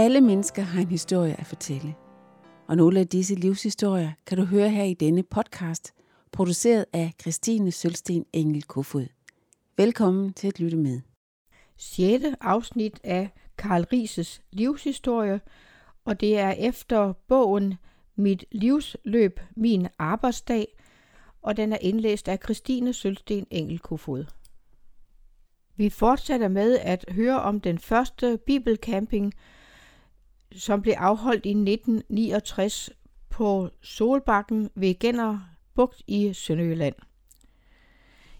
Alle mennesker har en historie at fortælle. Og nogle af disse livshistorier kan du høre her i denne podcast, produceret af Christine Sølsten Engel Kofod. Velkommen til at lytte med. 6. afsnit af Karl Rises livshistorie, og det er efter bogen Mit livsløb, min arbejdsdag, og den er indlæst af Christine Sølsten Engel Kofod. Vi fortsætter med at høre om den første bibelcamping, som blev afholdt i 1969 på Solbakken ved Genner Bugt i Sønderjylland.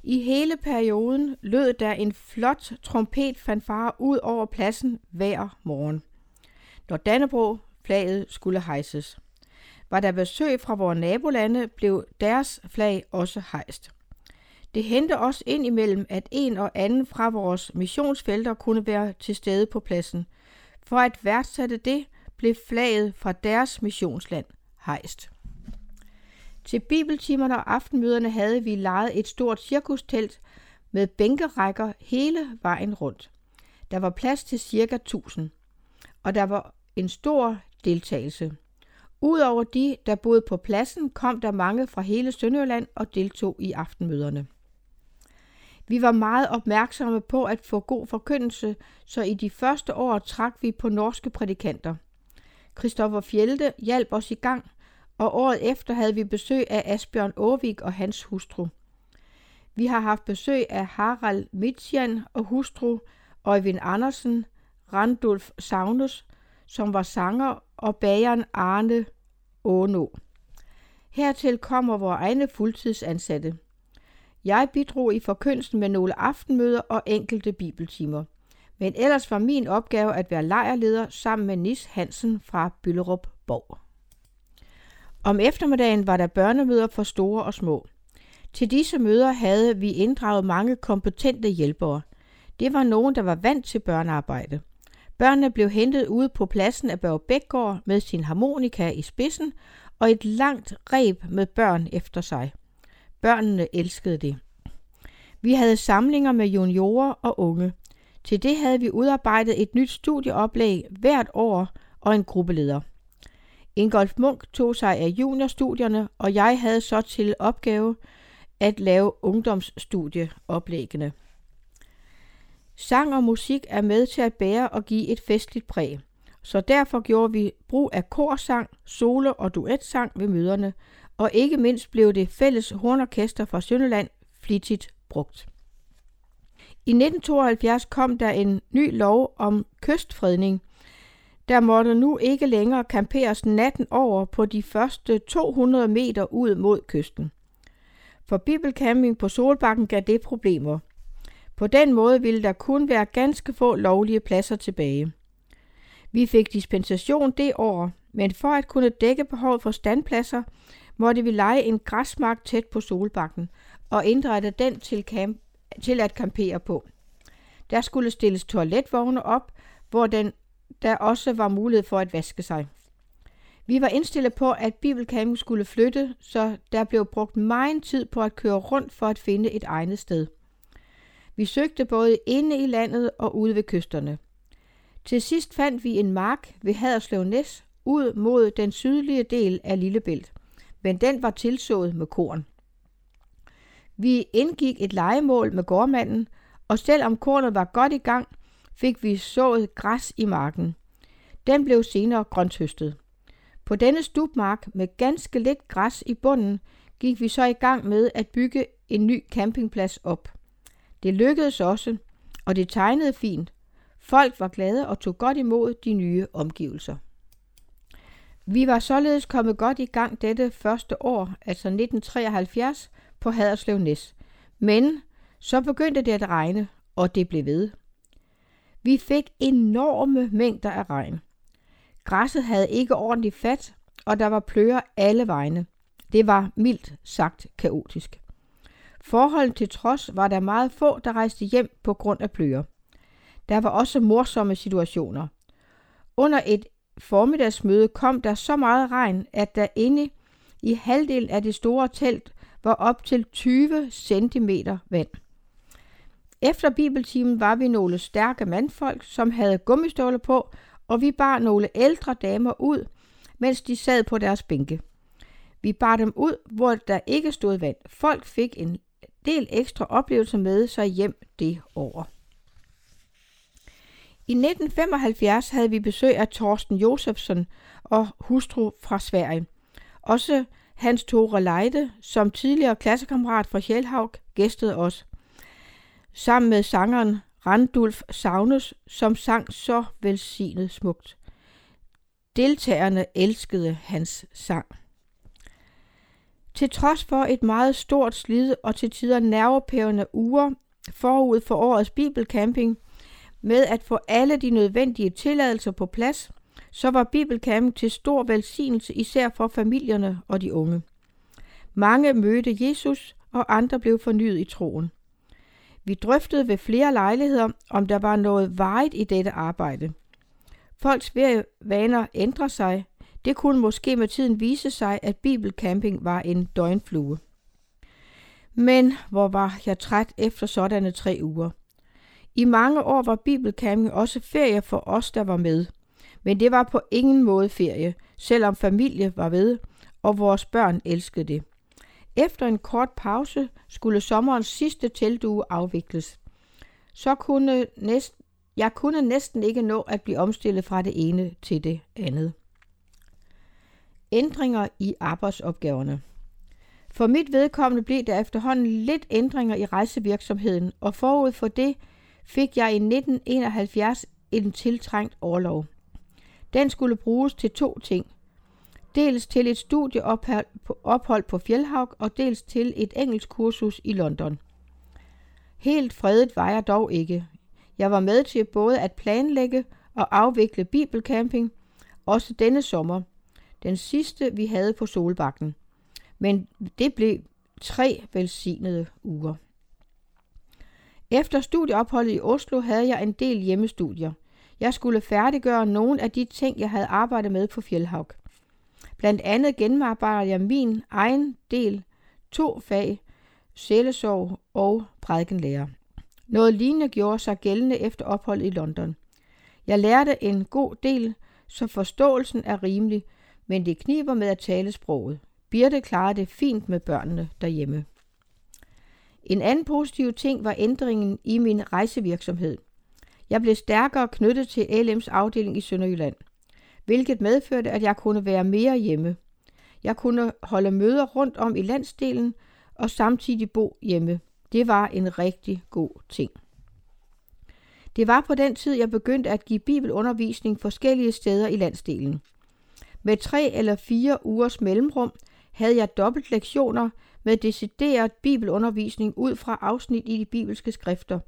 I hele perioden lød der en flot trompetfanfare ud over pladsen hver morgen. Når Dannebro flaget skulle hejses. Var der besøg fra vores nabolande, blev deres flag også hejst. Det hente også ind imellem, at en og anden fra vores missionsfelter kunne være til stede på pladsen. For at værdsætte det, blev flaget fra deres missionsland hejst. Til bibeltimerne og aftenmøderne havde vi lejet et stort cirkustelt med bænkerækker hele vejen rundt. Der var plads til cirka 1000, og der var en stor deltagelse. Udover de, der boede på pladsen, kom der mange fra hele Sønderjylland og deltog i aftenmøderne. Vi var meget opmærksomme på at få god forkyndelse, så i de første år trak vi på norske prædikanter. Christoffer Fjelde hjalp os i gang, og året efter havde vi besøg af Asbjørn Åvik og hans hustru. Vi har haft besøg af Harald Mitjan og hustru Øjvind Andersen, Randulf Saunus, som var sanger, og bageren Arne Åno. Hertil kommer vores egne fuldtidsansatte. Jeg bidrog i forkyndelsen med nogle aftenmøder og enkelte bibeltimer. Men ellers var min opgave at være lejrleder sammen med Nis Hansen fra Byllerup Borg. Om eftermiddagen var der børnemøder for store og små. Til disse møder havde vi inddraget mange kompetente hjælpere. Det var nogen, der var vant til børnearbejde. Børnene blev hentet ude på pladsen af Børge Bækgaard med sin harmonika i spidsen og et langt reb med børn efter sig. Børnene elskede det. Vi havde samlinger med juniorer og unge. Til det havde vi udarbejdet et nyt studieoplæg hvert år og en gruppeleder. Ingolf Munk tog sig af juniorstudierne, og jeg havde så til opgave at lave ungdomsstudieoplæggene. Sang og musik er med til at bære og give et festligt præg. Så derfor gjorde vi brug af korsang, solo og duetsang ved møderne, og ikke mindst blev det fælles hornorkester fra Sønderland flittigt brugt. I 1972 kom der en ny lov om kystfredning. Der måtte nu ikke længere kamperes natten over på de første 200 meter ud mod kysten. For bibelcamping på Solbakken gav det problemer – på den måde ville der kun være ganske få lovlige pladser tilbage. Vi fik dispensation det år, men for at kunne dække behovet for standpladser, måtte vi lege en græsmark tæt på solbakken og indrette den til, camp, til at campere på. Der skulle stilles toiletvogne op, hvor den, der også var mulighed for at vaske sig. Vi var indstillet på, at bibelcamping skulle flytte, så der blev brugt meget tid på at køre rundt for at finde et egnet sted. Vi søgte både inde i landet og ude ved kysterne. Til sidst fandt vi en mark ved Haderslev Næs ud mod den sydlige del af Lillebælt, men den var tilsået med korn. Vi indgik et legemål med gårdmanden, og selvom kornet var godt i gang, fik vi sået græs i marken. Den blev senere grønthøstet. På denne stubmark med ganske lidt græs i bunden, gik vi så i gang med at bygge en ny campingplads op. Det lykkedes også, og det tegnede fint. Folk var glade og tog godt imod de nye omgivelser. Vi var således kommet godt i gang dette første år, altså 1973, på Haderslev Næs. Men så begyndte det at regne, og det blev ved. Vi fik enorme mængder af regn. Græsset havde ikke ordentligt fat, og der var pløjer alle vegne. Det var mildt sagt kaotisk. Forholdet til trods var der meget få, der rejste hjem på grund af pløer. Der var også morsomme situationer. Under et formiddagsmøde kom der så meget regn, at der inde i halvdelen af det store telt var op til 20 cm vand. Efter bibeltimen var vi nogle stærke mandfolk, som havde gummistøvler på og vi bar nogle ældre damer ud, mens de sad på deres bænke. Vi bar dem ud, hvor der ikke stod vand. Folk fik en del ekstra oplevelser med sig hjem det år. I 1975 havde vi besøg af Torsten Josefsson og hustru fra Sverige. Også Hans Tore Leide, som tidligere klassekammerat fra Sjælhavg, gæstede os. Sammen med sangeren Randulf Savnes, som sang så velsignet smukt. Deltagerne elskede hans sang. Til trods for et meget stort slid og til tider nervepævende uger forud for årets bibelcamping, med at få alle de nødvendige tilladelser på plads, så var Bibelcamp til stor velsignelse især for familierne og de unge. Mange mødte Jesus, og andre blev fornyet i troen. Vi drøftede ved flere lejligheder, om der var noget vejet i dette arbejde. Folks vaner ændrer sig. Det kunne måske med tiden vise sig, at bibelcamping var en døgnflue. Men hvor var jeg træt efter sådanne tre uger. I mange år var bibelcamping også ferie for os, der var med. Men det var på ingen måde ferie, selvom familie var ved, og vores børn elskede det. Efter en kort pause skulle sommerens sidste teltuge afvikles. Så kunne næst, jeg kunne næsten ikke nå at blive omstillet fra det ene til det andet. Ændringer i arbejdsopgaverne. For mit vedkommende blev der efterhånden lidt ændringer i rejsevirksomheden, og forud for det fik jeg i 1971 en tiltrængt overlov. Den skulle bruges til to ting. Dels til et studieophold på Fjellhavg og dels til et engelsk kursus i London. Helt fredet var jeg dog ikke. Jeg var med til både at planlægge og afvikle bibelcamping, også denne sommer. Den sidste, vi havde på Solbakken. Men det blev tre velsignede uger. Efter studieopholdet i Oslo havde jeg en del hjemmestudier. Jeg skulle færdiggøre nogle af de ting, jeg havde arbejdet med på Fjellhavg. Blandt andet genarbejder jeg min egen del, to fag, sjælesorg og prædikenlærer. Noget lignende gjorde sig gældende efter opholdet i London. Jeg lærte en god del, så forståelsen er rimelig, men det kniber med at tale sproget. Birte klarede det fint med børnene derhjemme. En anden positiv ting var ændringen i min rejsevirksomhed. Jeg blev stærkere knyttet til LM's afdeling i Sønderjylland, hvilket medførte, at jeg kunne være mere hjemme. Jeg kunne holde møder rundt om i landsdelen og samtidig bo hjemme. Det var en rigtig god ting. Det var på den tid, jeg begyndte at give bibelundervisning forskellige steder i landsdelen. Med tre eller fire ugers mellemrum havde jeg dobbelt lektioner med decideret bibelundervisning ud fra afsnit i de bibelske skrifter,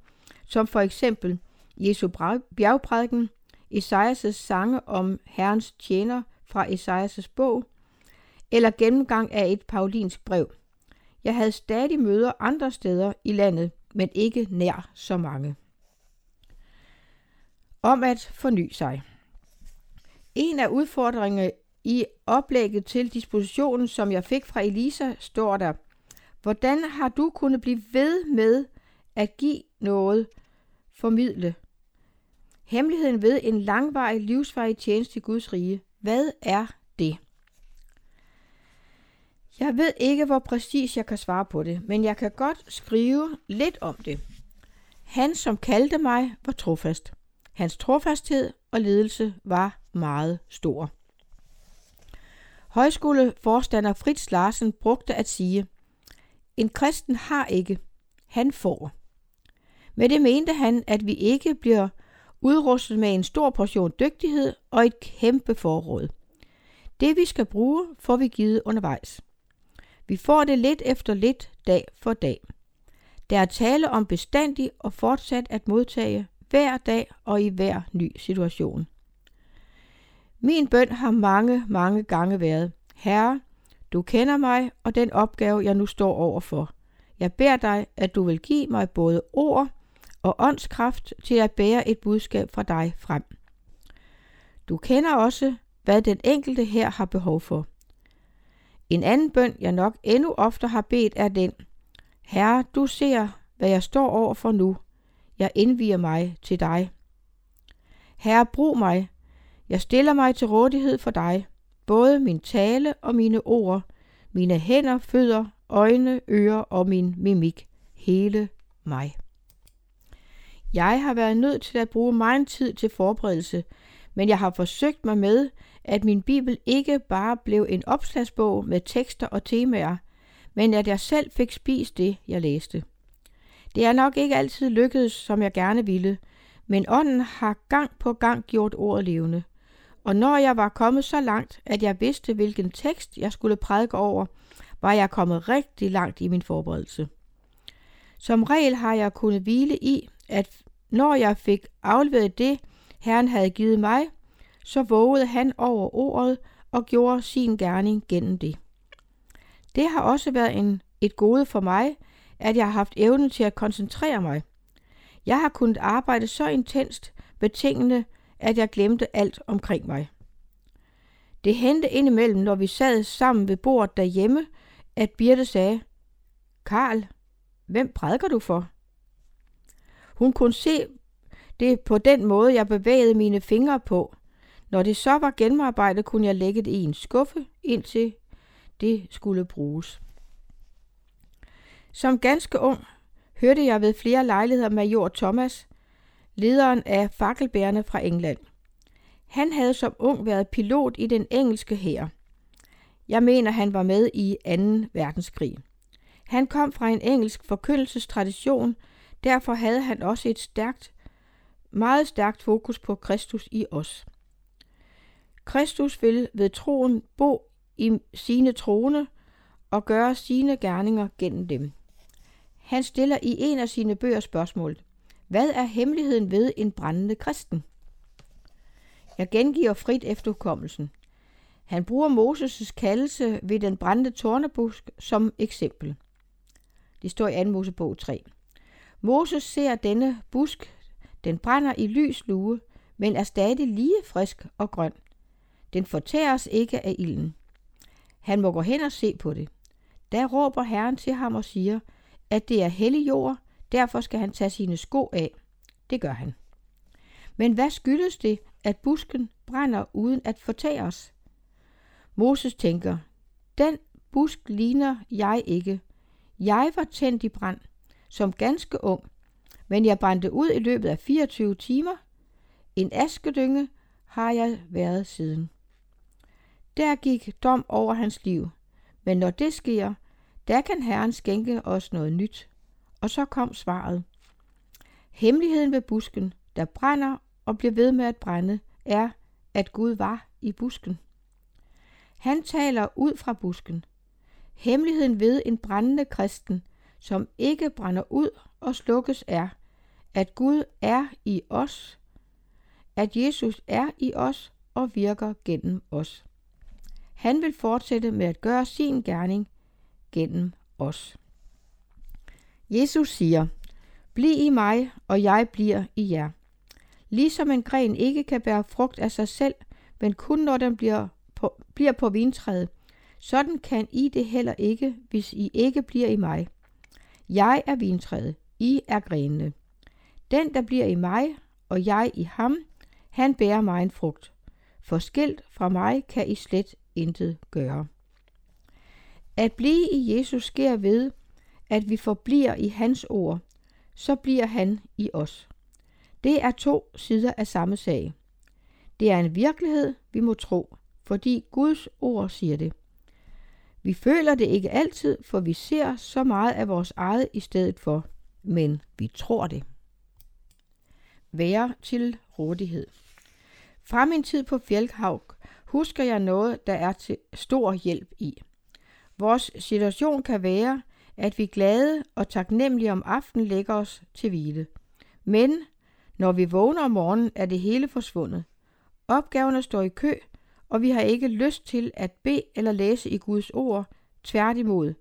som for eksempel Jesu bjergprædiken, Esajas' sange om Herrens tjener fra Esajas' bog, eller gennemgang af et paulinsk brev. Jeg havde stadig møder andre steder i landet, men ikke nær så mange. Om at forny sig. En af udfordringerne i oplægget til dispositionen, som jeg fik fra Elisa, står der, Hvordan har du kunnet blive ved med at give noget, formidle? Hemmeligheden ved en langvarig, livsvarig tjeneste til Guds rige. Hvad er det? Jeg ved ikke, hvor præcis jeg kan svare på det, men jeg kan godt skrive lidt om det. Han, som kaldte mig, var trofast. Hans trofasthed og ledelse var meget stor. Højskoleforstander Fritz Larsen brugte at sige, en kristen har ikke, han får. Med det mente han, at vi ikke bliver udrustet med en stor portion dygtighed og et kæmpe forråd. Det vi skal bruge, får vi givet undervejs. Vi får det lidt efter lidt, dag for dag. Der er tale om bestandig og fortsat at modtage hver dag og i hver ny situation. Min bøn har mange, mange gange været, Herre, du kender mig og den opgave, jeg nu står overfor. Jeg beder dig, at du vil give mig både ord og åndskraft til at bære et budskab fra dig frem. Du kender også, hvad den enkelte her har behov for. En anden bøn, jeg nok endnu ofte har bedt, er den. Herre, du ser, hvad jeg står over for nu. Jeg indviger mig til dig. Herre, brug mig. Jeg stiller mig til rådighed for dig, både min tale og mine ord, mine hænder, fødder, øjne, ører og min mimik, hele mig. Jeg har været nødt til at bruge meget tid til forberedelse, men jeg har forsøgt mig med, at min bibel ikke bare blev en opslagsbog med tekster og temaer, men at jeg selv fik spist det, jeg læste. Det er nok ikke altid lykkedes, som jeg gerne ville, men ånden har gang på gang gjort ordet levende. Og når jeg var kommet så langt, at jeg vidste, hvilken tekst jeg skulle prædike over, var jeg kommet rigtig langt i min forberedelse. Som regel har jeg kunnet hvile i, at når jeg fik afleveret det, Herren havde givet mig, så vågede han over ordet og gjorde sin gerning gennem det. Det har også været en, et gode for mig, at jeg har haft evnen til at koncentrere mig. Jeg har kunnet arbejde så intenst med tingene, at jeg glemte alt omkring mig. Det hente indimellem, når vi sad sammen ved bordet derhjemme, at Birte sagde, Karl, hvem prædiker du for? Hun kunne se det på den måde, jeg bevægede mine fingre på. Når det så var gennemarbejdet, kunne jeg lægge det i en skuffe, indtil det skulle bruges. Som ganske ung hørte jeg ved flere lejligheder major Thomas, lederen af fakkelbærerne fra England. Han havde som ung været pilot i den engelske hær. Jeg mener, han var med i 2. verdenskrig. Han kom fra en engelsk forkyndelsestradition, derfor havde han også et stærkt, meget stærkt fokus på Kristus i os. Kristus vil ved troen bo i sine trone og gøre sine gerninger gennem dem. Han stiller i en af sine bøger spørgsmålet, hvad er hemmeligheden ved en brændende kristen? Jeg gengiver frit efterkommelsen. Han bruger Moses' kaldelse ved den brændte tornebusk som eksempel. Det står i 2. Mosebog 3. Moses ser denne busk, den brænder i lys lue, men er stadig lige frisk og grøn. Den fortæres ikke af ilden. Han må gå hen og se på det. Da råber Herren til ham og siger, at det er hellig jord, derfor skal han tage sine sko af. Det gør han. Men hvad skyldes det, at busken brænder uden at fortage os? Moses tænker, den busk ligner jeg ikke. Jeg var tændt i brand, som ganske ung, men jeg brændte ud i løbet af 24 timer. En askedynge har jeg været siden. Der gik dom over hans liv, men når det sker, der kan Herren skænke os noget nyt. Og så kom svaret. Hemmeligheden ved busken, der brænder og bliver ved med at brænde, er, at Gud var i busken. Han taler ud fra busken. Hemmeligheden ved en brændende kristen, som ikke brænder ud og slukkes, er, at Gud er i os, at Jesus er i os og virker gennem os. Han vil fortsætte med at gøre sin gerning gennem os. Jesus siger, Bliv i mig, og jeg bliver i jer. Ligesom en gren ikke kan bære frugt af sig selv, men kun når den bliver på, bliver på vintræet, sådan kan I det heller ikke, hvis I ikke bliver i mig. Jeg er vintræet, I er grenene. Den, der bliver i mig, og jeg i ham, han bærer mig en frugt. For skilt fra mig kan I slet intet gøre. At blive i Jesus sker ved, at vi forbliver i hans ord, så bliver han i os. Det er to sider af samme sag. Det er en virkelighed, vi må tro, fordi Guds ord siger det. Vi føler det ikke altid, for vi ser så meget af vores eget i stedet for, men vi tror det. Være til rådighed. Fra min tid på Fjeldhavg husker jeg noget, der er til stor hjælp i. Vores situation kan være, at vi glade og taknemmelige om aftenen lægger os til hvile. Men når vi vågner om morgenen, er det hele forsvundet. Opgaverne står i kø, og vi har ikke lyst til at bede eller læse i Guds ord. Tværtimod.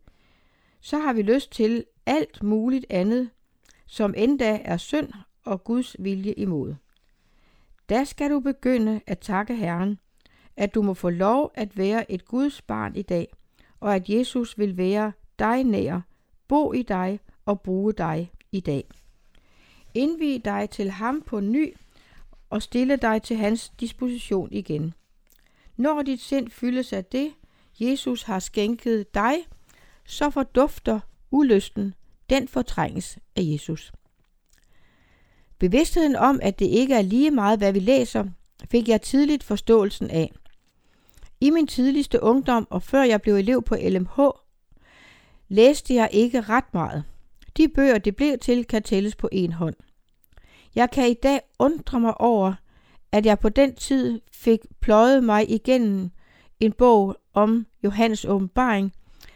Så har vi lyst til alt muligt andet, som endda er synd og Guds vilje imod. Da skal du begynde at takke Herren, at du må få lov at være et Guds barn i dag, og at Jesus vil være dig nær, bo i dig og bruge dig i dag. Indvig dig til ham på ny og stille dig til hans disposition igen. Når dit sind fyldes af det, Jesus har skænket dig, så fordufter ulysten, den fortrænges af Jesus. Bevidstheden om, at det ikke er lige meget, hvad vi læser, fik jeg tidligt forståelsen af. I min tidligste ungdom og før jeg blev elev på LMH, læste jeg ikke ret meget. De bøger, det blev til, kan tælles på en hånd. Jeg kan i dag undre mig over, at jeg på den tid fik pløjet mig igennem en bog om Johannes åbenbaring,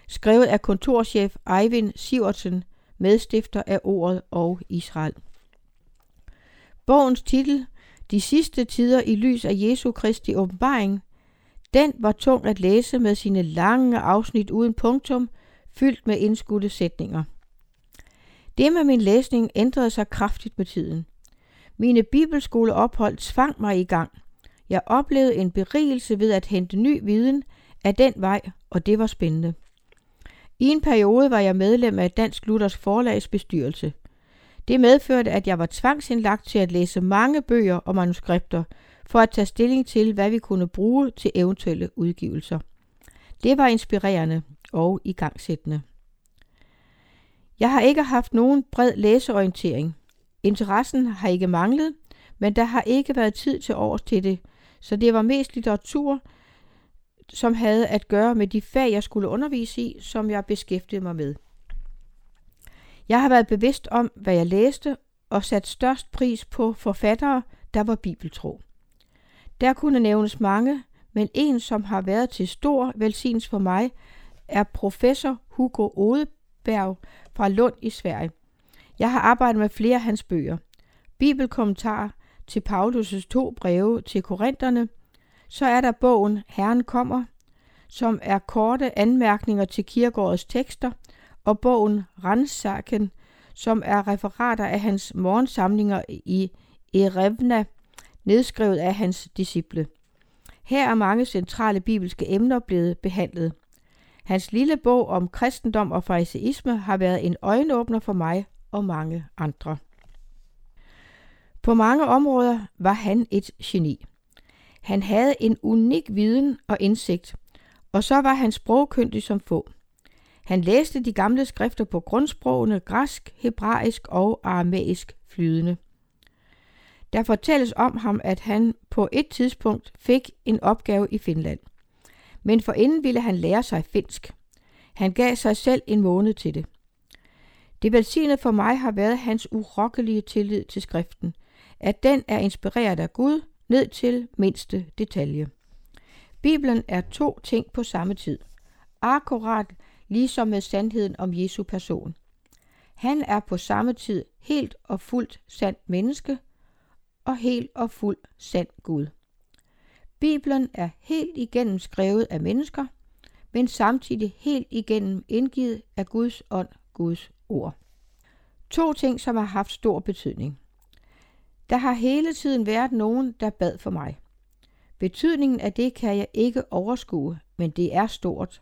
skrevet af kontorchef Eivind Sivertsen, medstifter af Ordet og Israel. Bogens titel, De sidste tider i lys af Jesu Kristi åbenbaring, den var tung at læse med sine lange afsnit uden punktum, fyldt med indskudte sætninger. Det med min læsning ændrede sig kraftigt med tiden. Mine bibelskoleophold tvang mig i gang. Jeg oplevede en berigelse ved at hente ny viden af den vej, og det var spændende. I en periode var jeg medlem af Dansk Luthers forlags bestyrelse. Det medførte, at jeg var tvangsindlagt til at læse mange bøger og manuskripter, for at tage stilling til, hvad vi kunne bruge til eventuelle udgivelser. Det var inspirerende og igangsættende. Jeg har ikke haft nogen bred læseorientering. Interessen har ikke manglet, men der har ikke været tid til års til det, så det var mest litteratur, som havde at gøre med de fag, jeg skulle undervise i, som jeg beskæftigede mig med. Jeg har været bevidst om, hvad jeg læste, og sat størst pris på forfattere, der var bibeltro. Der kunne nævnes mange, men en, som har været til stor velsignelse for mig, er professor Hugo Odeberg fra Lund i Sverige. Jeg har arbejdet med flere af hans bøger. Bibelkommentar til Paulus' to breve til Korintherne. Så er der bogen Herren kommer, som er korte anmærkninger til kirkegårdets tekster, og bogen Randsaken, som er referater af hans morgensamlinger i Erevna, nedskrevet af hans disciple. Her er mange centrale bibelske emner blevet behandlet. Hans lille bog om kristendom og fariseisme har været en øjenåbner for mig og mange andre. På mange områder var han et geni. Han havde en unik viden og indsigt, og så var han sprogkyndig som få. Han læste de gamle skrifter på grundsprogene græsk, hebraisk og aramæisk flydende. Der fortælles om ham, at han på et tidspunkt fik en opgave i Finland. Men forinden ville han lære sig finsk. Han gav sig selv en måned til det. Det velsignede for mig har været hans urokkelige tillid til skriften, at den er inspireret af Gud ned til mindste detalje. Bibelen er to ting på samme tid. Akkurat ligesom med sandheden om Jesu person. Han er på samme tid helt og fuldt sandt menneske og helt og fuldt sand Gud. Bibelen er helt igennem skrevet af mennesker, men samtidig helt igennem indgivet af Guds ånd, Guds ord. To ting, som har haft stor betydning. Der har hele tiden været nogen, der bad for mig. Betydningen af det kan jeg ikke overskue, men det er stort.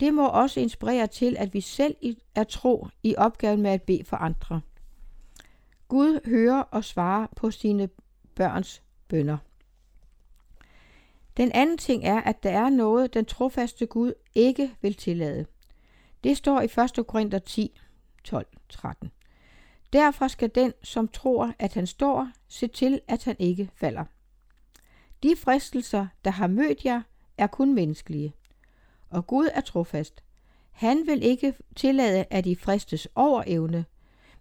Det må også inspirere til, at vi selv er tro i opgaven med at bede for andre. Gud hører og svarer på sine børns bønder. Den anden ting er, at der er noget, den trofaste Gud ikke vil tillade. Det står i 1. Korinther 10, 12, 13. Derfor skal den, som tror, at han står, se til, at han ikke falder. De fristelser, der har mødt jer, er kun menneskelige. Og Gud er trofast. Han vil ikke tillade, at I fristes over evne,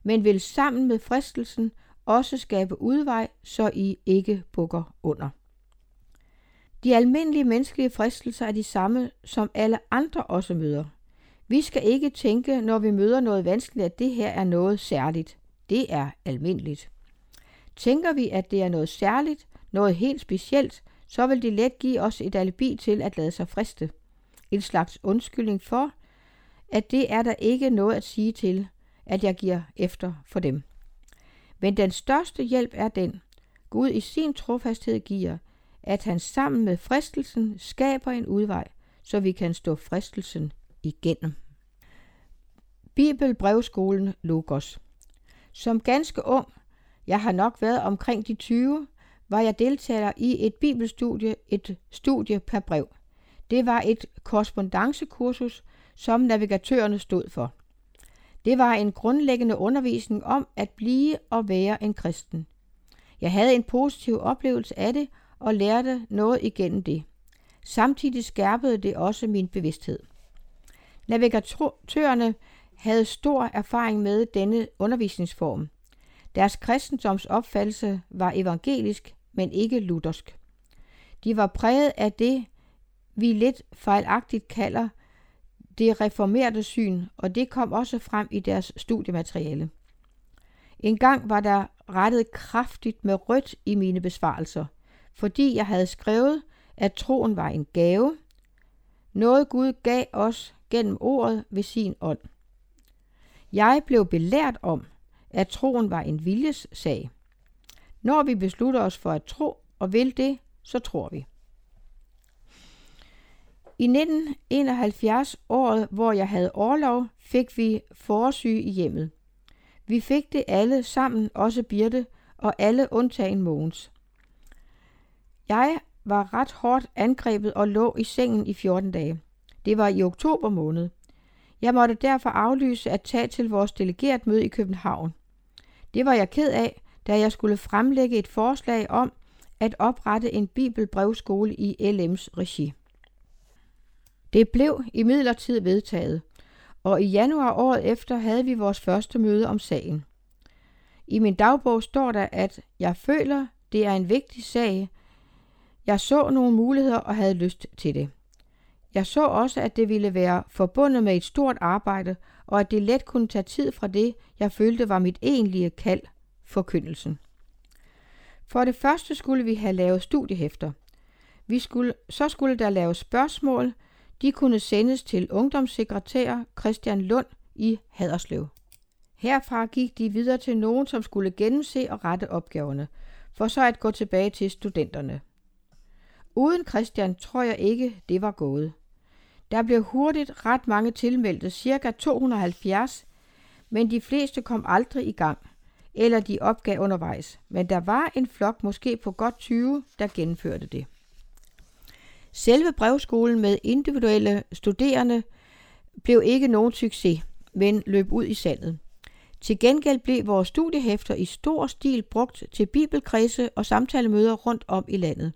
men vil sammen med fristelsen også skabe udvej, så I ikke bukker under. De almindelige menneskelige fristelser er de samme, som alle andre også møder. Vi skal ikke tænke, når vi møder noget vanskeligt, at det her er noget særligt. Det er almindeligt. Tænker vi, at det er noget særligt, noget helt specielt, så vil det let give os et alibi til at lade sig friste. En slags undskyldning for, at det er der ikke noget at sige til, at jeg giver efter for dem. Men den største hjælp er den, Gud i sin trofasthed giver, at han sammen med fristelsen skaber en udvej, så vi kan stå fristelsen igennem. Bibelbrevskolen Logos Som ganske ung, jeg har nok været omkring de 20, var jeg deltager i et bibelstudie, et studie per brev. Det var et korrespondancekursus, som navigatørerne stod for. Det var en grundlæggende undervisning om at blive og være en kristen. Jeg havde en positiv oplevelse af det og lærte noget igennem det. Samtidig skærpede det også min bevidsthed. Navigatørerne havde stor erfaring med denne undervisningsform. Deres kristendomsopfattelse var evangelisk, men ikke luthersk. De var præget af det, vi lidt fejlagtigt kalder det reformerte syn, og det kom også frem i deres studiemateriale. En gang var der rettet kraftigt med rødt i mine besvarelser, fordi jeg havde skrevet, at troen var en gave, noget Gud gav os gennem ordet ved sin ånd. Jeg blev belært om, at troen var en viljes sag. Når vi beslutter os for at tro og vil det, så tror vi. I 1971, året hvor jeg havde orlov, fik vi forsyge i hjemmet. Vi fik det alle sammen, også Birte, og alle undtagen Mogens. Jeg var ret hårdt angrebet og lå i sengen i 14 dage. Det var i oktober måned. Jeg måtte derfor aflyse at tage til vores delegeret møde i København. Det var jeg ked af, da jeg skulle fremlægge et forslag om at oprette en bibelbrevskole i LM's regi. Det blev i midlertid vedtaget, og i januar året efter havde vi vores første møde om sagen. I min dagbog står der, at jeg føler, det er en vigtig sag. Jeg så nogle muligheder og havde lyst til det. Jeg så også, at det ville være forbundet med et stort arbejde, og at det let kunne tage tid fra det, jeg følte var mit egentlige kald, forkyndelsen. For det første skulle vi have lavet studiehæfter. Vi skulle, så skulle der laves spørgsmål, de kunne sendes til ungdomssekretær Christian Lund i Haderslev. Herfra gik de videre til nogen, som skulle gennemse og rette opgaverne, for så at gå tilbage til studenterne. Uden Christian tror jeg ikke, det var gået. Der blev hurtigt ret mange tilmeldte, ca. 270, men de fleste kom aldrig i gang, eller de opgav undervejs. Men der var en flok måske på godt 20, der gennemførte det. Selve brevskolen med individuelle studerende blev ikke nogen succes, men løb ud i sandet. Til gengæld blev vores studiehæfter i stor stil brugt til bibelkredse og samtalemøder rundt om i landet.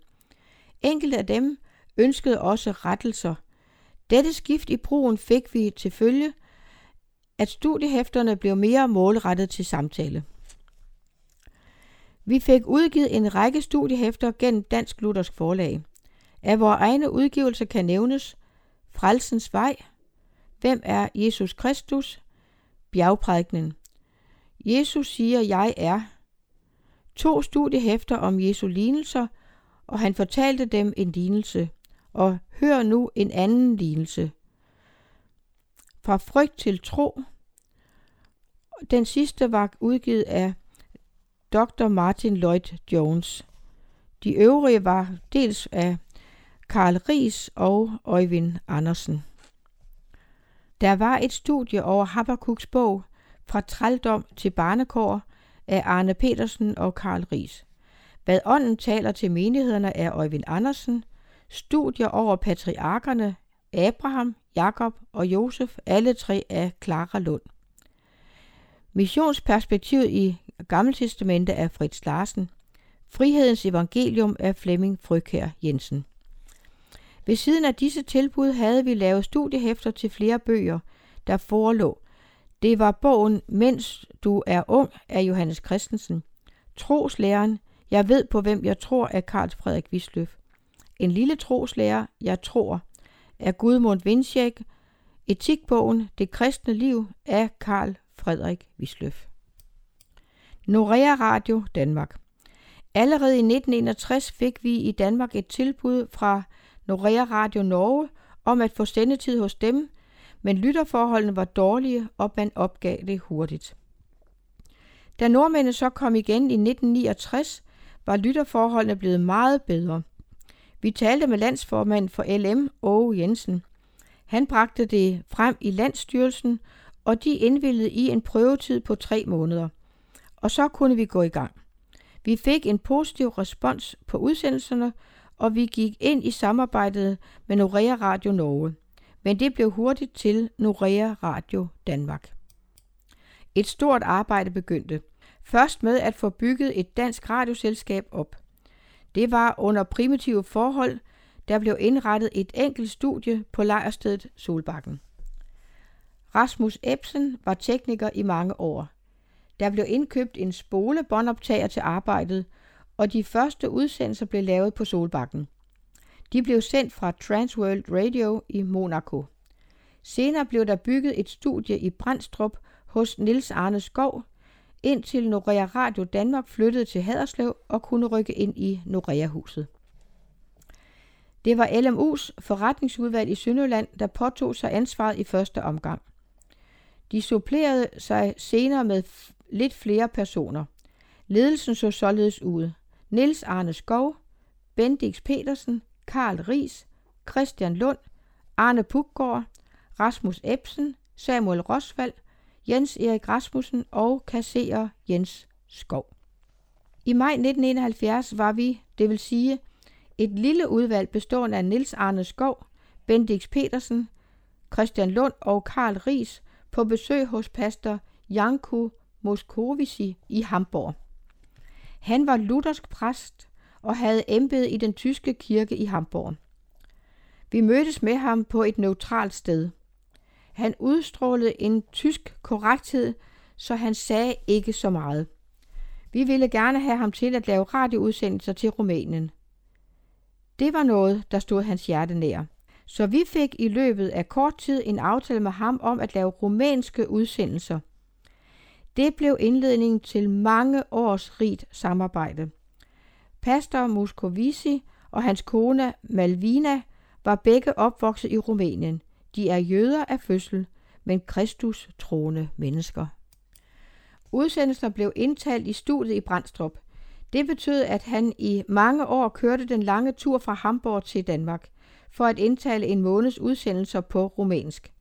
Enkelte af dem ønskede også rettelser. Dette skift i brugen fik vi til følge, at studiehæfterne blev mere målrettet til samtale. Vi fik udgivet en række studiehæfter gennem Dansk Luthersk Forlag. Af vores egne udgivelser kan nævnes Frelsens Vej, Hvem er Jesus Kristus? Bjergprædiknen. Jesus siger, jeg er. To studiehæfter om Jesu lignelser, og han fortalte dem en lignelse. Og hør nu en anden lignelse. Fra frygt til tro. Den sidste var udgivet af Dr. Martin Lloyd Jones. De øvrige var dels af Karl Ries og Øjvind Andersen. Der var et studie over Habakkuk's bog fra trældom til barnekår af Arne Petersen og Karl Ries. Hvad ånden taler til menighederne er Øjvind Andersen. Studier over patriarkerne Abraham, Jakob og Josef, alle tre af Clara Lund. Missionsperspektivet i Gammeltestamentet af Fritz Larsen. Frihedens evangelium af Flemming Frøkær Jensen. Ved siden af disse tilbud havde vi lavet studiehæfter til flere bøger, der forelå. Det var bogen Mens du er ung af Johannes Christensen. Troslæren, jeg ved på hvem jeg tror er Karl Frederik Wisløf. En lille troslærer, jeg tror, er Gudmund Vindsjæk, Etikbogen Det kristne liv af Karl Frederik Wisløf. Norea Radio Danmark. Allerede i 1961 fik vi i Danmark et tilbud fra Norea Radio Norge om at få sendetid hos dem, men lytterforholdene var dårlige, og man opgav det hurtigt. Da nordmændene så kom igen i 1969, var lytterforholdene blevet meget bedre. Vi talte med landsformand for LM, Åge Jensen. Han bragte det frem i Landsstyrelsen, og de indvillede i en prøvetid på tre måneder. Og så kunne vi gå i gang. Vi fik en positiv respons på udsendelserne, og vi gik ind i samarbejdet med Norea Radio Norge. Men det blev hurtigt til Norea Radio Danmark. Et stort arbejde begyndte. Først med at få bygget et dansk radioselskab op. Det var under primitive forhold, der blev indrettet et enkelt studie på lejrstedet Solbakken. Rasmus Ebsen var tekniker i mange år. Der blev indkøbt en spole båndoptager til arbejdet, og de første udsendelser blev lavet på Solbakken. De blev sendt fra Transworld Radio i Monaco. Senere blev der bygget et studie i Brandstrup hos Nils Arne Skov, indtil Norea Radio Danmark flyttede til Haderslev og kunne rykke ind i Norea-huset. Det var LMU's forretningsudvalg i Sønderland, der påtog sig ansvaret i første omgang. De supplerede sig senere med lidt flere personer. Ledelsen så således ud. Niels Arne Skov, Bendix Petersen, Karl Ries, Christian Lund, Arne Puggaard, Rasmus Ebsen, Samuel Rosvald, Jens Erik Rasmussen og kasserer Jens Skov. I maj 1971 var vi, det vil sige et lille udvalg bestående af Nils Arne Skov, Bendix Petersen, Christian Lund og Karl Ries på besøg hos pastor Janku Moskovici i Hamburg. Han var luthersk præst og havde embede i den tyske kirke i Hamburg. Vi mødtes med ham på et neutralt sted. Han udstrålede en tysk korrekthed, så han sagde ikke så meget. Vi ville gerne have ham til at lave radioudsendelser til Rumænien. Det var noget, der stod hans hjerte nær. Så vi fik i løbet af kort tid en aftale med ham om at lave rumænske udsendelser. Det blev indledningen til mange års rigt samarbejde. Pastor Muscovici og hans kone Malvina var begge opvokset i Rumænien. De er jøder af fødsel, men Kristus troende mennesker. Udsendelser blev indtalt i studiet i Brandstrup. Det betød, at han i mange år kørte den lange tur fra Hamburg til Danmark for at indtale en måneds udsendelser på rumænsk.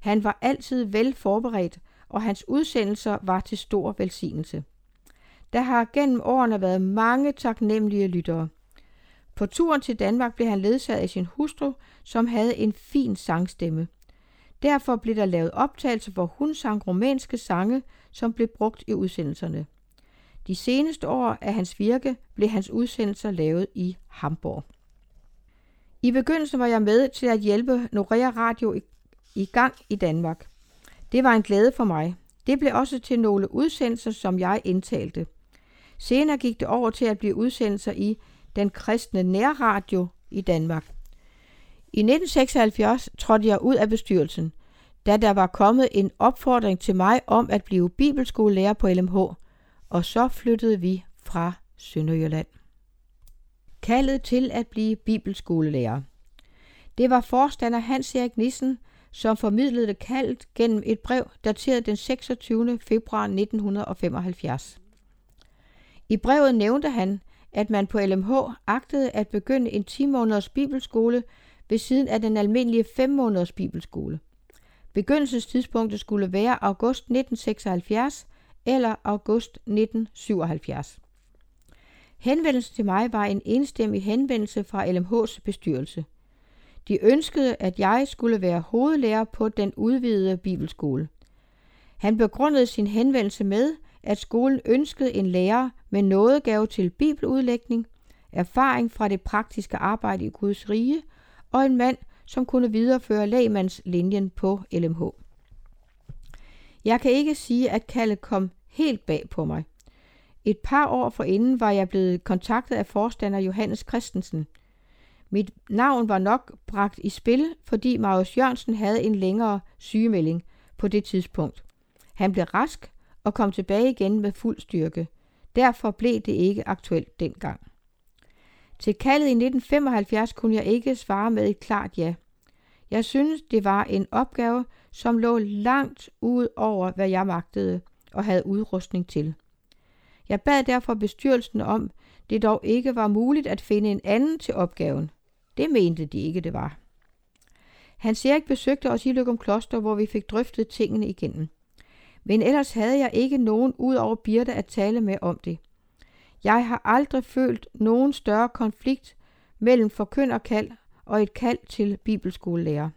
Han var altid vel forberedt, og hans udsendelser var til stor velsignelse. Der har gennem årene været mange taknemmelige lyttere. På turen til Danmark blev han ledsaget af sin hustru, som havde en fin sangstemme. Derfor blev der lavet optagelser, hvor hun sang romanske sange, som blev brugt i udsendelserne. De seneste år af hans virke blev hans udsendelser lavet i Hamburg. I begyndelsen var jeg med til at hjælpe Norea Radio i, i gang i Danmark. Det var en glæde for mig. Det blev også til nogle udsendelser, som jeg indtalte. Senere gik det over til at blive udsendelser i den kristne nærradio i Danmark. I 1976 trådte jeg ud af bestyrelsen, da der var kommet en opfordring til mig om at blive bibelskolelærer på LMH, og så flyttede vi fra Sønderjylland. Kaldet til at blive bibelskolelærer. Det var forstander Hans Erik Nissen, som formidlede det kaldt gennem et brev dateret den 26. februar 1975. I brevet nævnte han, at man på LMH agtede at begynde en 10 måneders bibelskole ved siden af den almindelige 5 måneders bibelskole. Begyndelsestidspunktet skulle være august 1976 eller august 1977. Henvendelsen til mig var en enstemmig henvendelse fra LMH's bestyrelse. De ønskede, at jeg skulle være hovedlærer på den udvidede bibelskole. Han begrundede sin henvendelse med, at skolen ønskede en lærer med nådegave til bibeludlægning, erfaring fra det praktiske arbejde i Guds rige og en mand, som kunne videreføre lægmandslinjen på LMH. Jeg kan ikke sige, at kaldet kom helt bag på mig. Et par år forinden var jeg blevet kontaktet af forstander Johannes Christensen. Mit navn var nok bragt i spil, fordi Marius Jørgensen havde en længere sygemelding på det tidspunkt. Han blev rask og kom tilbage igen med fuld styrke. Derfor blev det ikke aktuelt dengang. Til kaldet i 1975 kunne jeg ikke svare med et klart ja. Jeg synes, det var en opgave, som lå langt ud over, hvad jeg magtede og havde udrustning til. Jeg bad derfor bestyrelsen om, det dog ikke var muligt at finde en anden til opgaven. Det mente de ikke, det var. Hans Erik besøgte os i Løgum Kloster, hvor vi fik drøftet tingene igennem. Men ellers havde jeg ikke nogen ud over Birte at tale med om det. Jeg har aldrig følt nogen større konflikt mellem forkynderkald og et kald til bibelskolelærer.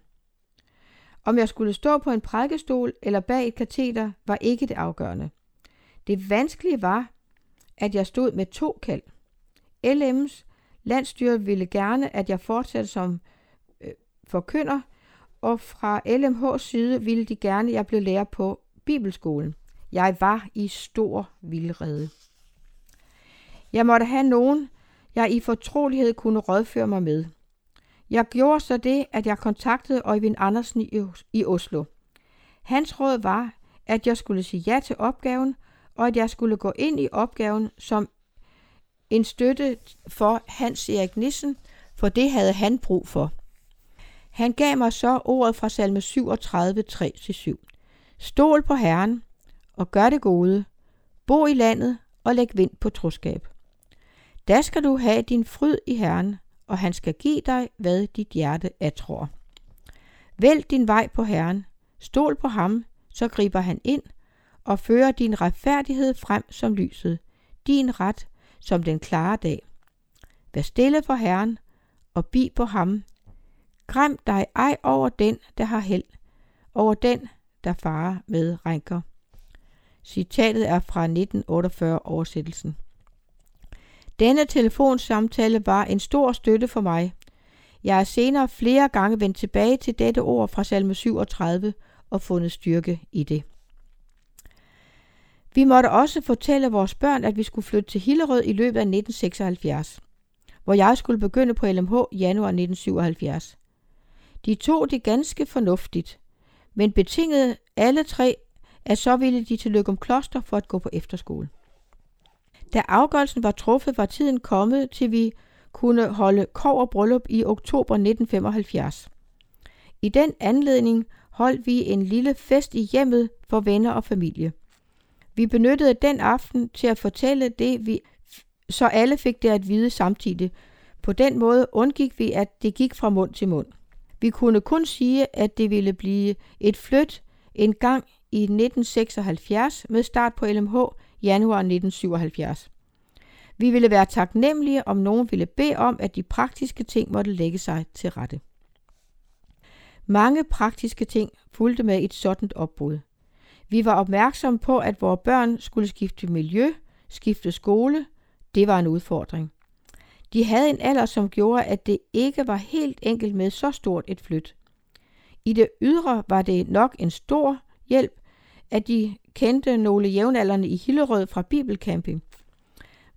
Om jeg skulle stå på en prædikestol eller bag et kateter, var ikke det afgørende. Det vanskelige var, at jeg stod med to kald. LM's landstyret ville gerne, at jeg fortsatte som øh, forkynder, og fra LMH's side ville de gerne, at jeg blev lærer på bibelskolen. Jeg var i stor vildrede. Jeg måtte have nogen, jeg i fortrolighed kunne rådføre mig med. Jeg gjorde så det, at jeg kontaktede Øjvind Andersen i Oslo. Hans råd var, at jeg skulle sige ja til opgaven, og at jeg skulle gå ind i opgaven som en støtte for Hans Erik Nissen, for det havde han brug for. Han gav mig så ordet fra salme 37, 3-7. Stol på Herren og gør det gode. Bo i landet og læg vind på troskab. Da skal du have din fryd i Herren, og han skal give dig, hvad dit hjerte tror. Vælg din vej på Herren, stol på ham, så griber han ind og fører din retfærdighed frem som lyset, din ret som den klare dag. Vær stille for Herren og bi på ham. Græm dig ej over den, der har held, over den, der farer med rænker. Citatet er fra 1948 oversættelsen. Denne telefonsamtale var en stor støtte for mig. Jeg er senere flere gange vendt tilbage til dette ord fra salme 37 og fundet styrke i det. Vi måtte også fortælle vores børn, at vi skulle flytte til Hillerød i løbet af 1976, hvor jeg skulle begynde på LMH januar 1977. De tog det ganske fornuftigt, men betingede alle tre, at så ville de til Løgum Kloster for at gå på efterskole. Da afgørelsen var truffet, var tiden kommet, til vi kunne holde kov og bryllup i oktober 1975. I den anledning holdt vi en lille fest i hjemmet for venner og familie. Vi benyttede den aften til at fortælle det, vi, så alle fik det at vide samtidig. På den måde undgik vi, at det gik fra mund til mund. Vi kunne kun sige, at det ville blive et flyt en gang i 1976 med start på LMH januar 1977. Vi ville være taknemmelige, om nogen ville bede om, at de praktiske ting måtte lægge sig til rette. Mange praktiske ting fulgte med et sådan opbrud. Vi var opmærksomme på, at vores børn skulle skifte miljø, skifte skole. Det var en udfordring. De havde en alder, som gjorde, at det ikke var helt enkelt med så stort et flyt. I det ydre var det nok en stor hjælp, at de kendte nogle jævnaldrende i Hillerød fra Bibelcamping.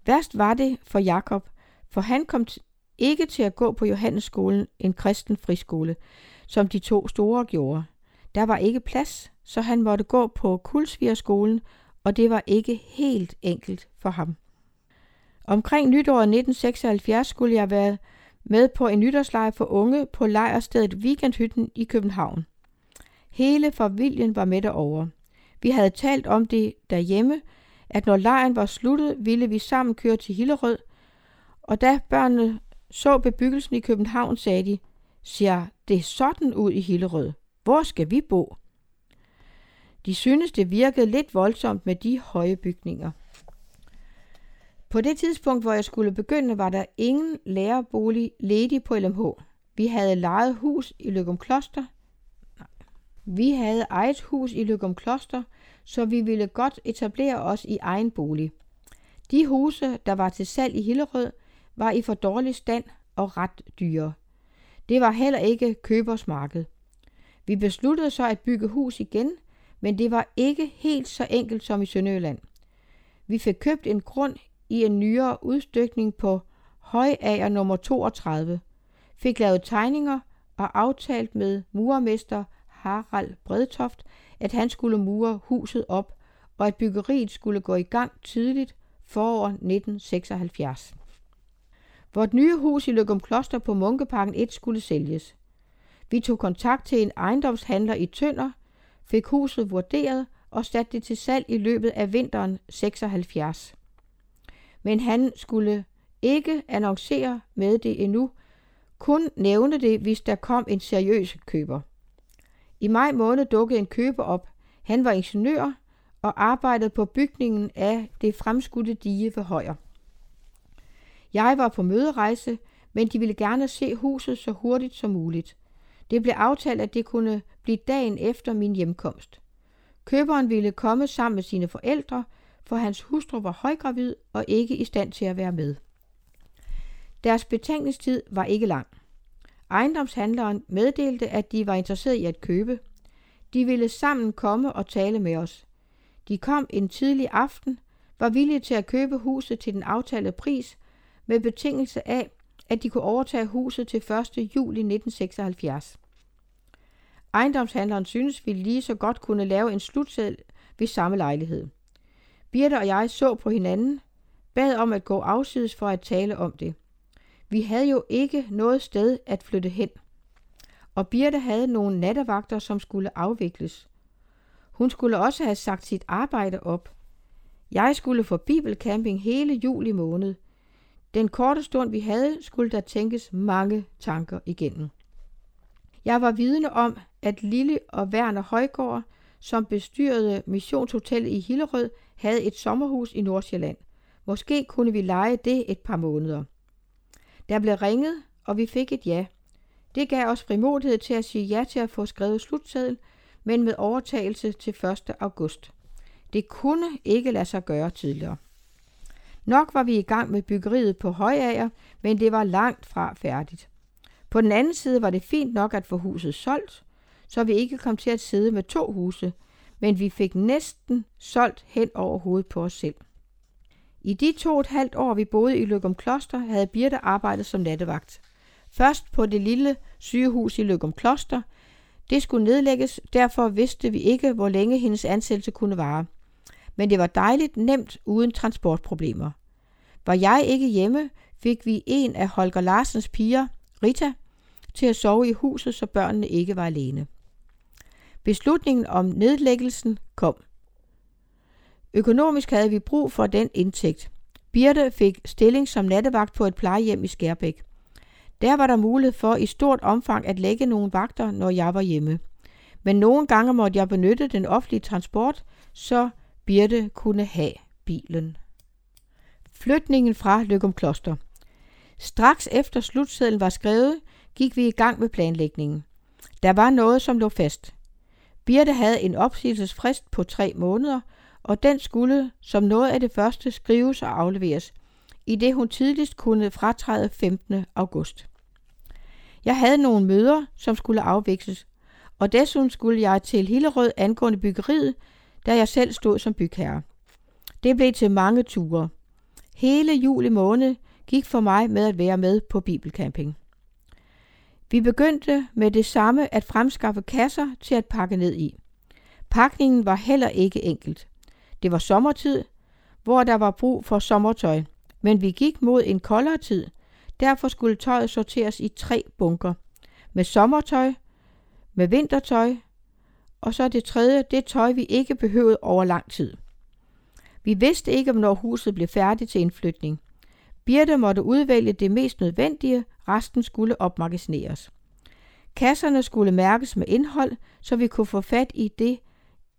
Værst var det for Jakob, for han kom ikke til at gå på Johannesskolen, en kristen friskole, som de to store gjorde. Der var ikke plads, så han måtte gå på Kulsvigerskolen, og det var ikke helt enkelt for ham. Omkring nytåret 1976 skulle jeg være med på en nytårslejr for unge på lejrstedet Weekendhytten i København. Hele familien var med derovre. Vi havde talt om det derhjemme, at når lejren var sluttet, ville vi sammen køre til Hillerød, og da børnene så bebyggelsen i København, sagde de, ser det sådan ud i Hillerød. Hvor skal vi bo? De synes, det virkede lidt voldsomt med de høje bygninger. På det tidspunkt, hvor jeg skulle begynde, var der ingen lærerbolig ledig på LMH. Vi havde lejet hus i Løgum Kloster. Vi havde eget hus i Løgum Kloster, så vi ville godt etablere os i egen bolig. De huse, der var til salg i Hillerød, var i for dårlig stand og ret dyre. Det var heller ikke købersmarked. Vi besluttede så at bygge hus igen, men det var ikke helt så enkelt som i Sønderjylland. Vi fik købt en grund i en nyere udstykning på Højager nummer 32, fik lavet tegninger og aftalt med murermester Harald Bredtoft, at han skulle mure huset op, og at byggeriet skulle gå i gang tidligt forår 1976. Vort nye hus i Løgum Kloster på Munkeparken 1 skulle sælges. Vi tog kontakt til en ejendomshandler i Tønder, fik huset vurderet og satte det til salg i løbet af vinteren 76. Men han skulle ikke annoncere med det endnu, kun nævne det, hvis der kom en seriøs køber. I maj måned dukkede en køber op. Han var ingeniør og arbejdede på bygningen af det fremskudte dige ved Højer. Jeg var på møderejse, men de ville gerne se huset så hurtigt som muligt. Det blev aftalt, at det kunne blive dagen efter min hjemkomst. Køberen ville komme sammen med sine forældre, for hans hustru var højgravid og ikke i stand til at være med. Deres betænkningstid var ikke lang. Ejendomshandleren meddelte, at de var interesseret i at købe. De ville sammen komme og tale med os. De kom en tidlig aften, var villige til at købe huset til den aftalte pris, med betingelse af, at de kunne overtage huset til 1. juli 1976. Ejendomshandleren synes, vi lige så godt kunne lave en slutsæd ved samme lejlighed. Birte og jeg så på hinanden, bad om at gå afsides for at tale om det. Vi havde jo ikke noget sted at flytte hen. Og Birte havde nogle nattevagter, som skulle afvikles. Hun skulle også have sagt sit arbejde op. Jeg skulle få bibelcamping hele juli måned. Den korte stund, vi havde, skulle der tænkes mange tanker igennem. Jeg var vidne om, at Lille og Werner Højgaard, som bestyrede Missionshotellet i Hillerød, havde et sommerhus i Nordsjælland. Måske kunne vi lege det et par måneder. Der blev ringet, og vi fik et ja. Det gav os frimodighed til at sige ja til at få skrevet slutseddel, men med overtagelse til 1. august. Det kunne ikke lade sig gøre tidligere. Nok var vi i gang med byggeriet på Højager, men det var langt fra færdigt. På den anden side var det fint nok at få huset solgt, så vi ikke kom til at sidde med to huse, men vi fik næsten solgt hen over hovedet på os selv. I de to og et halvt år, vi boede i Løgum Kloster, havde Birte arbejdet som nattevagt. Først på det lille sygehus i Løgum Kloster. Det skulle nedlægges, derfor vidste vi ikke, hvor længe hendes ansættelse kunne vare. Men det var dejligt nemt uden transportproblemer. Var jeg ikke hjemme, fik vi en af Holger Larsens piger, Rita, til at sove i huset, så børnene ikke var alene. Beslutningen om nedlæggelsen kom. Økonomisk havde vi brug for den indtægt. Birte fik stilling som nattevagt på et plejehjem i Skærbæk. Der var der mulighed for i stort omfang at lægge nogle vagter, når jeg var hjemme. Men nogle gange måtte jeg benytte den offentlige transport, så Birte kunne have bilen. Flytningen fra Løgum Kloster. Straks efter slutsedlen var skrevet, gik vi i gang med planlægningen. Der var noget, som lå fast. Birte havde en opsigelsesfrist på tre måneder, og den skulle som noget af det første skrives og afleveres, i det hun tidligst kunne fratræde 15. august. Jeg havde nogle møder, som skulle afveksles, og desuden skulle jeg til Hillerød angående byggeriet, da jeg selv stod som bygherre. Det blev til mange ture. Hele juli måned gik for mig med at være med på bibelcamping. Vi begyndte med det samme at fremskaffe kasser til at pakke ned i. Pakningen var heller ikke enkelt. Det var sommertid, hvor der var brug for sommertøj, men vi gik mod en koldere tid. Derfor skulle tøjet sorteres i tre bunker. Med sommertøj, med vintertøj, og så det tredje, det tøj, vi ikke behøvede over lang tid. Vi vidste ikke, hvornår huset blev færdigt til indflytning. Birte måtte udvælge det mest nødvendige, resten skulle opmagasineres. Kasserne skulle mærkes med indhold, så vi kunne få fat i det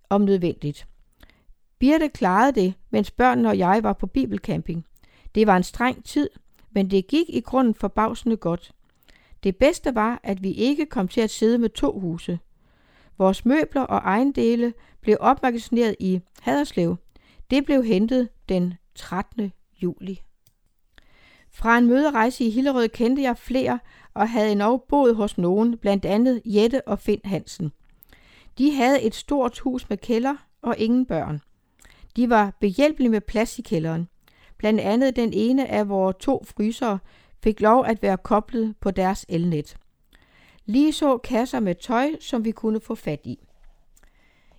om nødvendigt. Birte klarede det, mens børnene og jeg var på bibelcamping. Det var en streng tid, men det gik i grunden forbavsende godt. Det bedste var, at vi ikke kom til at sidde med to huse. Vores møbler og ejendele blev opmagasineret i Haderslev. Det blev hentet den 13. juli. Fra en møderejse i Hillerød kendte jeg flere og havde endnu boet hos nogen, blandt andet Jette og Finn Hansen. De havde et stort hus med kælder og ingen børn. De var behjælpelige med plads i kælderen. Blandt andet den ene af vores to frysere fik lov at være koblet på deres elnet. Lige så kasser med tøj, som vi kunne få fat i.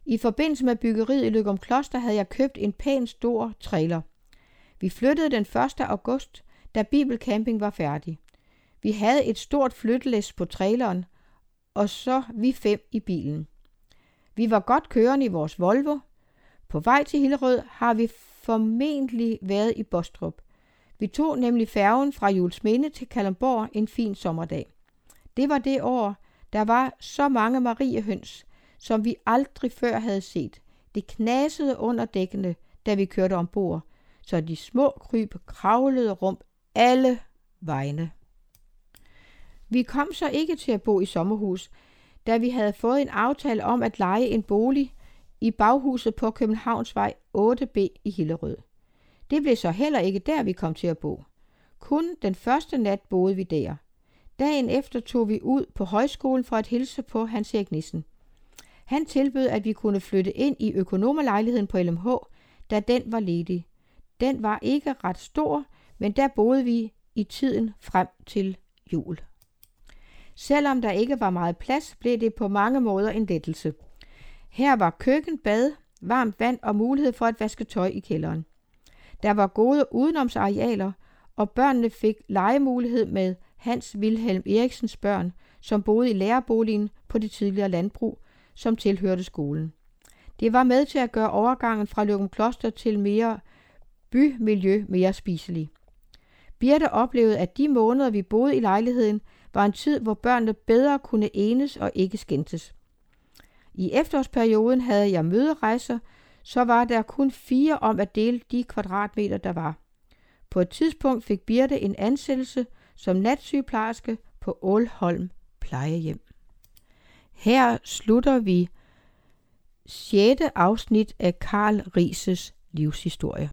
I forbindelse med byggeriet i Løgum Kloster havde jeg købt en pæn stor trailer. Vi flyttede den 1. august, da Bibelcamping var færdig. Vi havde et stort flyttelæs på traileren, og så vi fem i bilen. Vi var godt kørende i vores Volvo. På vej til Hillerød har vi formentlig været i Bostrup. Vi tog nemlig færgen fra Julesminde til Kalundborg en fin sommerdag. Det var det år, der var så mange mariehøns, som vi aldrig før havde set. Det knasede under dækkene, da vi kørte ombord, så de små kryb kravlede rum alle vegne. Vi kom så ikke til at bo i sommerhus, da vi havde fået en aftale om at lege en bolig i baghuset på Københavnsvej 8B i Hillerød. Det blev så heller ikke der, vi kom til at bo. Kun den første nat boede vi der. Dagen efter tog vi ud på højskolen for at hilse på Hans Erik Nissen. Han tilbød, at vi kunne flytte ind i økonomerlejligheden på LMH, da den var ledig. Den var ikke ret stor, men der boede vi i tiden frem til jul. Selvom der ikke var meget plads, blev det på mange måder en lettelse. Her var køkken, bad, varmt vand og mulighed for at vaske tøj i kælderen. Der var gode udenomsarealer, og børnene fik legemulighed med Hans Wilhelm Eriksens børn, som boede i lærerboligen på det tidligere landbrug, som tilhørte skolen. Det var med til at gøre overgangen fra Løgum Kloster til mere bymiljø mere spiselig. Birte oplevede, at de måneder, vi boede i lejligheden, var en tid, hvor børnene bedre kunne enes og ikke skændtes. I efterårsperioden havde jeg møderejser, så var der kun fire om at dele de kvadratmeter, der var. På et tidspunkt fik Birte en ansættelse som natsygeplejerske på Ålholm plejehjem. Her slutter vi 6. afsnit af Karl Rises livshistorie.